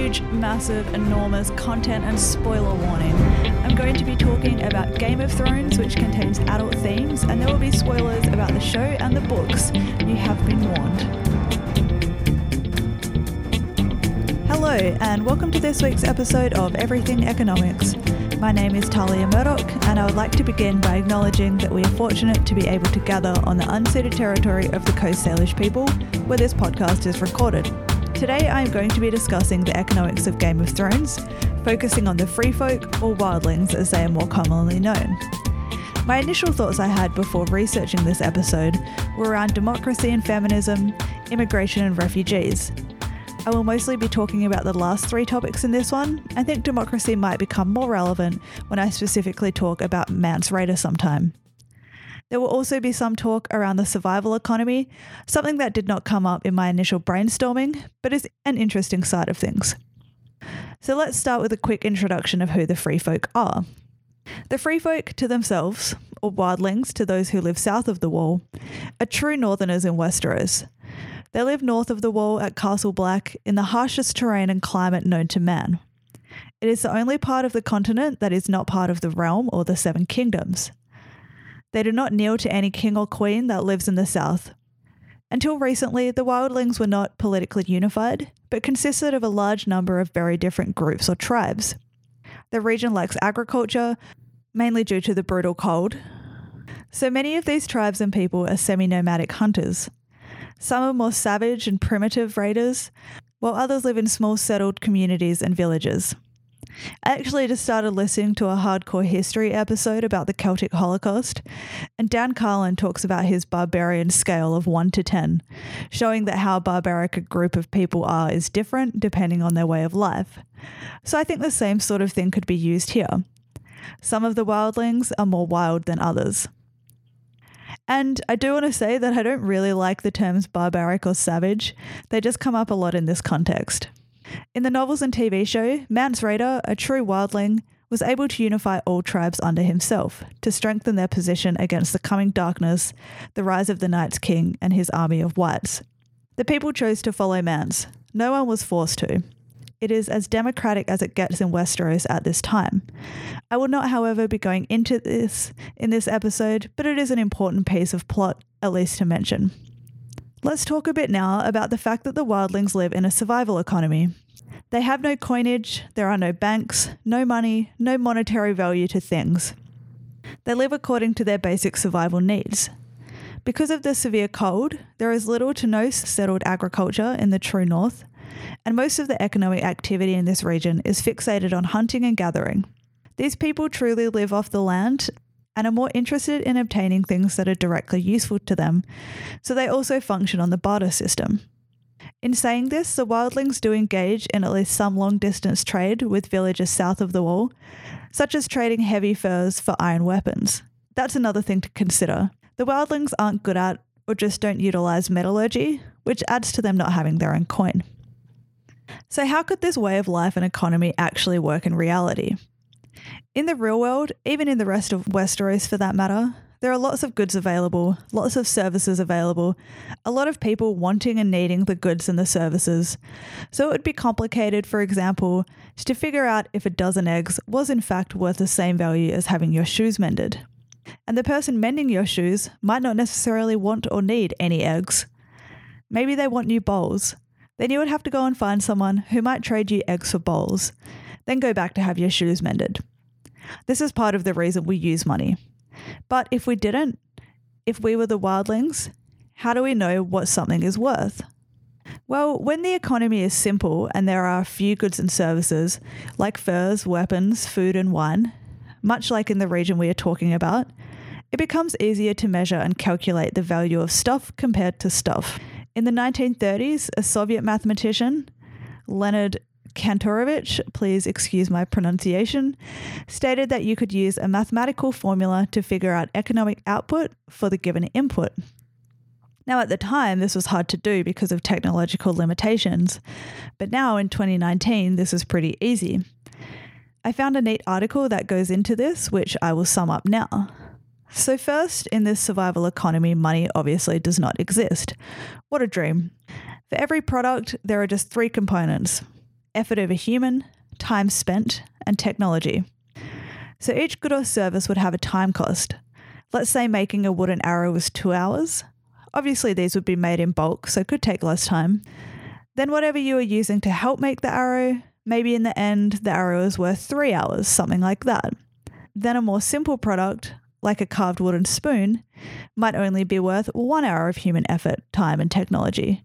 huge, massive, enormous content and spoiler warning. I'm going to be talking about Game of Thrones, which contains adult themes, and there will be spoilers about the show and the books. You have been warned. Hello, and welcome to this week's episode of Everything Economics. My name is Talia Murdoch, and I would like to begin by acknowledging that we are fortunate to be able to gather on the unceded territory of the Coast Salish people, where this podcast is recorded. Today I am going to be discussing the economics of Game of Thrones, focusing on the free folk or wildlings as they are more commonly known. My initial thoughts I had before researching this episode were around democracy and feminism, immigration and refugees. I will mostly be talking about the last three topics in this one. I think democracy might become more relevant when I specifically talk about Mance Rayder sometime. There will also be some talk around the survival economy, something that did not come up in my initial brainstorming, but is an interesting side of things. So let's start with a quick introduction of who the free folk are. The free folk to themselves, or wildlings to those who live south of the wall, are true northerners and Westeros. They live north of the wall at Castle Black in the harshest terrain and climate known to man. It is the only part of the continent that is not part of the realm or the Seven Kingdoms. They do not kneel to any king or queen that lives in the south. Until recently, the wildlings were not politically unified, but consisted of a large number of very different groups or tribes. The region lacks agriculture, mainly due to the brutal cold. So many of these tribes and people are semi nomadic hunters. Some are more savage and primitive raiders, while others live in small settled communities and villages. I actually just started listening to a hardcore history episode about the Celtic Holocaust, and Dan Carlin talks about his barbarian scale of 1 to 10, showing that how barbaric a group of people are is different depending on their way of life. So I think the same sort of thing could be used here. Some of the wildlings are more wild than others. And I do want to say that I don't really like the terms barbaric or savage, they just come up a lot in this context. In the novels and TV show, Mance Rayder, a true wildling, was able to unify all tribes under himself to strengthen their position against the coming darkness, the rise of the Night's King, and his army of whites. The people chose to follow Mance. No one was forced to. It is as democratic as it gets in Westeros at this time. I will not, however, be going into this in this episode, but it is an important piece of plot, at least to mention. Let's talk a bit now about the fact that the wildlings live in a survival economy. They have no coinage, there are no banks, no money, no monetary value to things. They live according to their basic survival needs. Because of the severe cold, there is little to no settled agriculture in the true north, and most of the economic activity in this region is fixated on hunting and gathering. These people truly live off the land and are more interested in obtaining things that are directly useful to them, so they also function on the barter system. In saying this, the wildlings do engage in at least some long distance trade with villages south of the wall, such as trading heavy furs for iron weapons. That's another thing to consider. The wildlings aren't good at or just don't utilize metallurgy, which adds to them not having their own coin. So, how could this way of life and economy actually work in reality? In the real world, even in the rest of Westeros for that matter, there are lots of goods available, lots of services available, a lot of people wanting and needing the goods and the services. So it would be complicated, for example, to figure out if a dozen eggs was in fact worth the same value as having your shoes mended. And the person mending your shoes might not necessarily want or need any eggs. Maybe they want new bowls. Then you would have to go and find someone who might trade you eggs for bowls, then go back to have your shoes mended. This is part of the reason we use money. But if we didn't, if we were the wildlings, how do we know what something is worth? Well, when the economy is simple and there are few goods and services, like furs, weapons, food, and wine, much like in the region we are talking about, it becomes easier to measure and calculate the value of stuff compared to stuff. In the 1930s, a Soviet mathematician, Leonid Kantorovich, please excuse my pronunciation, stated that you could use a mathematical formula to figure out economic output for the given input. Now, at the time, this was hard to do because of technological limitations, but now in 2019, this is pretty easy. I found a neat article that goes into this, which I will sum up now. So, first, in this survival economy, money obviously does not exist. What a dream. For every product, there are just three components effort over human, time spent, and technology. So each good or service would have a time cost. Let's say making a wooden arrow was two hours. Obviously, these would be made in bulk, so it could take less time. Then, whatever you are using to help make the arrow, maybe in the end, the arrow is worth three hours, something like that. Then, a more simple product, like a carved wooden spoon, might only be worth one hour of human effort, time, and technology.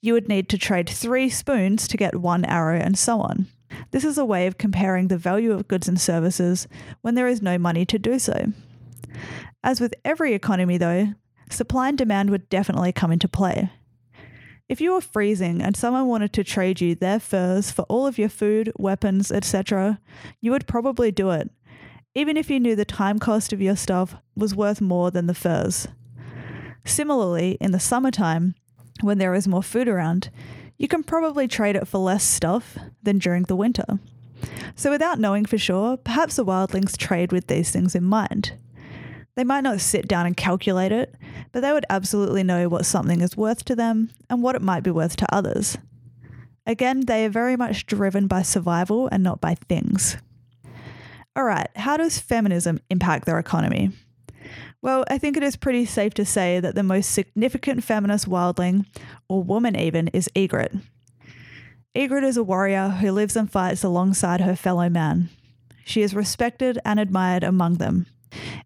You would need to trade three spoons to get one arrow, and so on. This is a way of comparing the value of goods and services when there is no money to do so. As with every economy, though, supply and demand would definitely come into play. If you were freezing and someone wanted to trade you their furs for all of your food, weapons, etc., you would probably do it, even if you knew the time cost of your stuff was worth more than the furs. Similarly, in the summertime, when there is more food around, you can probably trade it for less stuff than during the winter. So, without knowing for sure, perhaps the wildlings trade with these things in mind. They might not sit down and calculate it, but they would absolutely know what something is worth to them and what it might be worth to others. Again, they are very much driven by survival and not by things. Alright, how does feminism impact their economy? Well, I think it is pretty safe to say that the most significant feminist wildling, or woman even, is Ygritte. Ygritte is a warrior who lives and fights alongside her fellow man. She is respected and admired among them.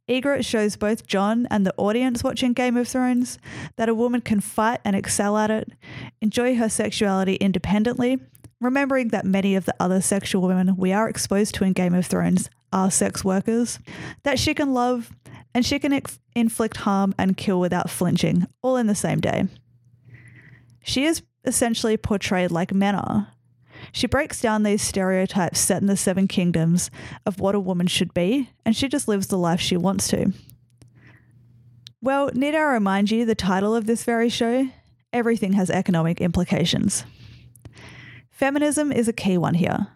Ygritte shows both Jon and the audience watching Game of Thrones that a woman can fight and excel at it, enjoy her sexuality independently, remembering that many of the other sexual women we are exposed to in Game of Thrones are sex workers, that she can love and she can ex- inflict harm and kill without flinching, all in the same day. She is essentially portrayed like men are, she breaks down these stereotypes set in the Seven Kingdoms of what a woman should be, and she just lives the life she wants to. Well, need I remind you the title of this very show? Everything has economic implications. Feminism is a key one here.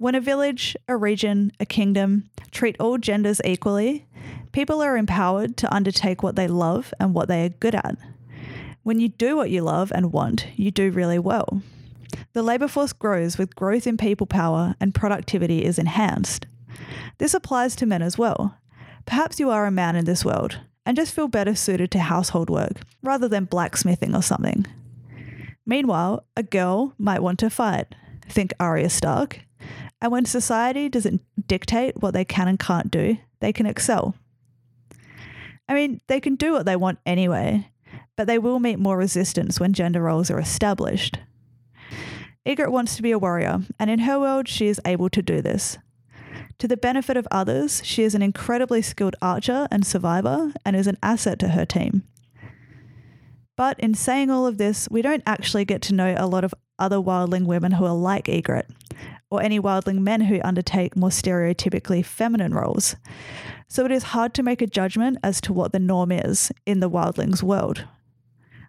When a village, a region, a kingdom treat all genders equally, people are empowered to undertake what they love and what they are good at. When you do what you love and want, you do really well. The labour force grows with growth in people power and productivity is enhanced. This applies to men as well. Perhaps you are a man in this world and just feel better suited to household work rather than blacksmithing or something. Meanwhile, a girl might want to fight. Think Arya Stark. And when society doesn't dictate what they can and can't do, they can excel. I mean, they can do what they want anyway, but they will meet more resistance when gender roles are established. Ygritte wants to be a warrior, and in her world, she is able to do this. To the benefit of others, she is an incredibly skilled archer and survivor and is an asset to her team. But in saying all of this, we don't actually get to know a lot of other wildling women who are like Ygritte, or any wildling men who undertake more stereotypically feminine roles. So it is hard to make a judgment as to what the norm is in the wildlings world.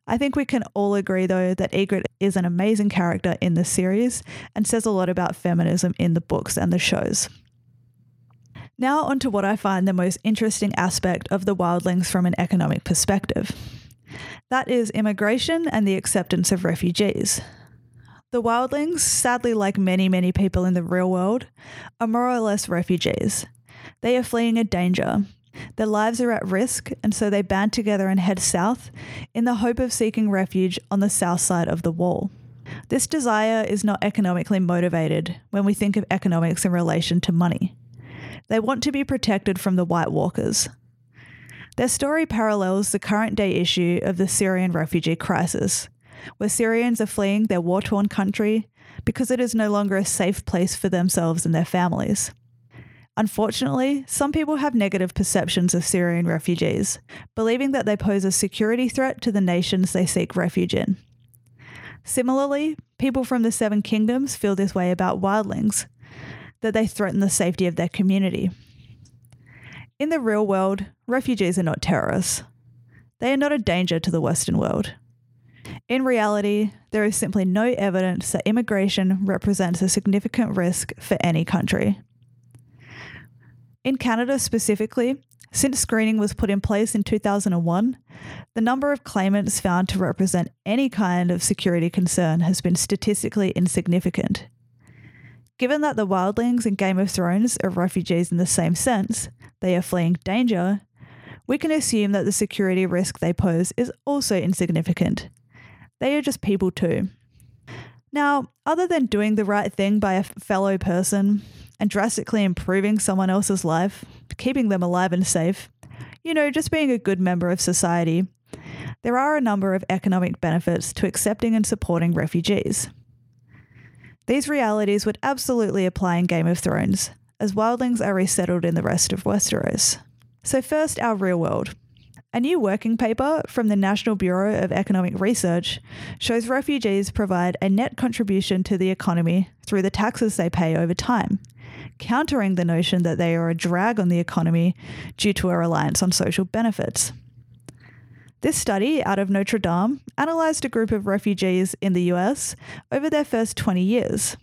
I think we can all agree, though, that Ygritte is an amazing character in the series and says a lot about feminism in the books and the shows. Now, on to what I find the most interesting aspect of the wildlings from an economic perspective. That is immigration and the acceptance of refugees. The wildlings, sadly, like many, many people in the real world, are more or less refugees. They are fleeing a danger, their lives are at risk, and so they band together and head south in the hope of seeking refuge on the south side of the wall. This desire is not economically motivated when we think of economics in relation to money. They want to be protected from the White Walkers. Their story parallels the current day issue of the Syrian refugee crisis, where Syrians are fleeing their war torn country because it is no longer a safe place for themselves and their families. Unfortunately, some people have negative perceptions of Syrian refugees, believing that they pose a security threat to the nations they seek refuge in. Similarly, people from the Seven Kingdoms feel this way about wildlings, that they threaten the safety of their community. In the real world, refugees are not terrorists. They are not a danger to the Western world. In reality, there is simply no evidence that immigration represents a significant risk for any country. In Canada specifically, since screening was put in place in 2001, the number of claimants found to represent any kind of security concern has been statistically insignificant. Given that the wildlings in Game of Thrones are refugees in the same sense, they are fleeing danger, we can assume that the security risk they pose is also insignificant. They are just people too. Now, other than doing the right thing by a fellow person and drastically improving someone else's life, keeping them alive and safe, you know, just being a good member of society, there are a number of economic benefits to accepting and supporting refugees. These realities would absolutely apply in Game of Thrones, as wildlings are resettled in the rest of Westeros. So, first, our real world. A new working paper from the National Bureau of Economic Research shows refugees provide a net contribution to the economy through the taxes they pay over time, countering the notion that they are a drag on the economy due to a reliance on social benefits. This study out of Notre Dame analysed a group of refugees in the US over their first 20 years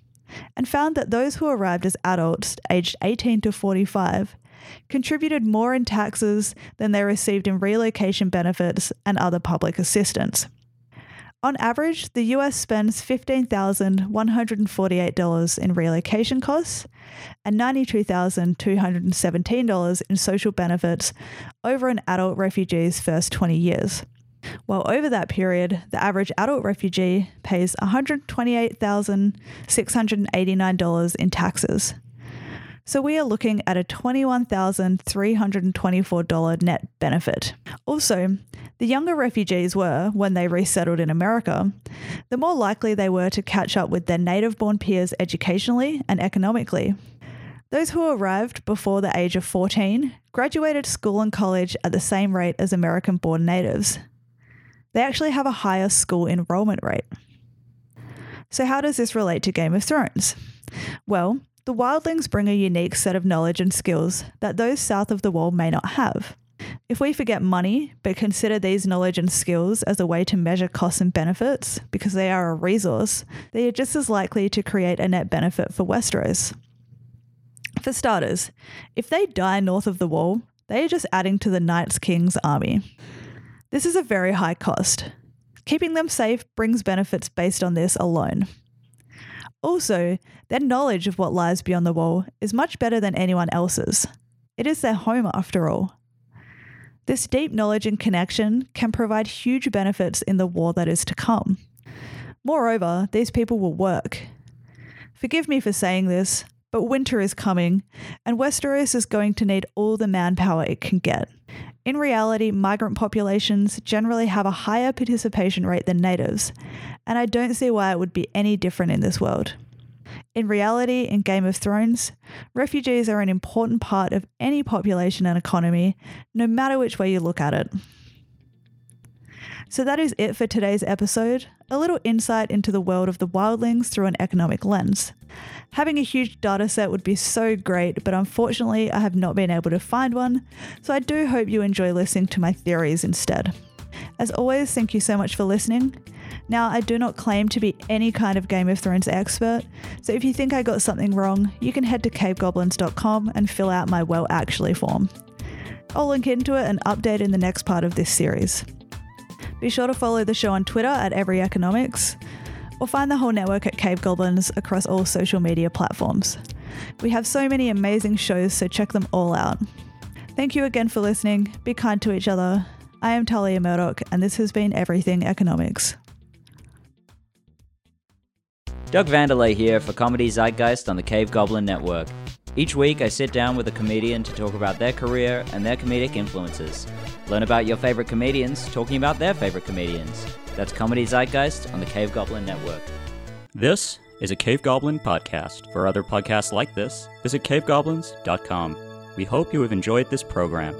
and found that those who arrived as adults aged 18 to 45 contributed more in taxes than they received in relocation benefits and other public assistance. On average, the US spends $15,148 in relocation costs and $92,217 in social benefits over an adult refugee's first 20 years. While over that period, the average adult refugee pays $128,689 in taxes. So we are looking at a $21,324 net benefit. Also, the younger refugees were, when they resettled in America, the more likely they were to catch up with their native born peers educationally and economically. Those who arrived before the age of 14 graduated school and college at the same rate as American born natives. They actually have a higher school enrollment rate. So, how does this relate to Game of Thrones? Well, the wildlings bring a unique set of knowledge and skills that those south of the wall may not have. If we forget money, but consider these knowledge and skills as a way to measure costs and benefits, because they are a resource, they are just as likely to create a net benefit for Westeros. For starters, if they die north of the wall, they are just adding to the Night's King's army. This is a very high cost. Keeping them safe brings benefits based on this alone. Also, their knowledge of what lies beyond the wall is much better than anyone else's. It is their home, after all. This deep knowledge and connection can provide huge benefits in the war that is to come. Moreover, these people will work. Forgive me for saying this, but winter is coming, and Westeros is going to need all the manpower it can get. In reality, migrant populations generally have a higher participation rate than natives, and I don't see why it would be any different in this world. In reality, in Game of Thrones, refugees are an important part of any population and economy, no matter which way you look at it. So that is it for today's episode a little insight into the world of the wildlings through an economic lens. Having a huge data set would be so great, but unfortunately, I have not been able to find one, so I do hope you enjoy listening to my theories instead. As always, thank you so much for listening. Now, I do not claim to be any kind of Game of Thrones expert, so if you think I got something wrong, you can head to cavegoblins.com and fill out my well actually form. I'll link into it and update in the next part of this series. Be sure to follow the show on Twitter at Every Economics, or find the whole network at Cave Goblins across all social media platforms. We have so many amazing shows, so check them all out. Thank you again for listening. Be kind to each other. I am Talia Murdoch, and this has been Everything Economics. Doug Vanderlei here for Comedy Zeitgeist on the Cave Goblin Network. Each week, I sit down with a comedian to talk about their career and their comedic influences. Learn about your favorite comedians talking about their favorite comedians. That's Comedy Zeitgeist on the Cave Goblin Network. This is a Cave Goblin podcast. For other podcasts like this, visit cavegoblins.com. We hope you have enjoyed this program.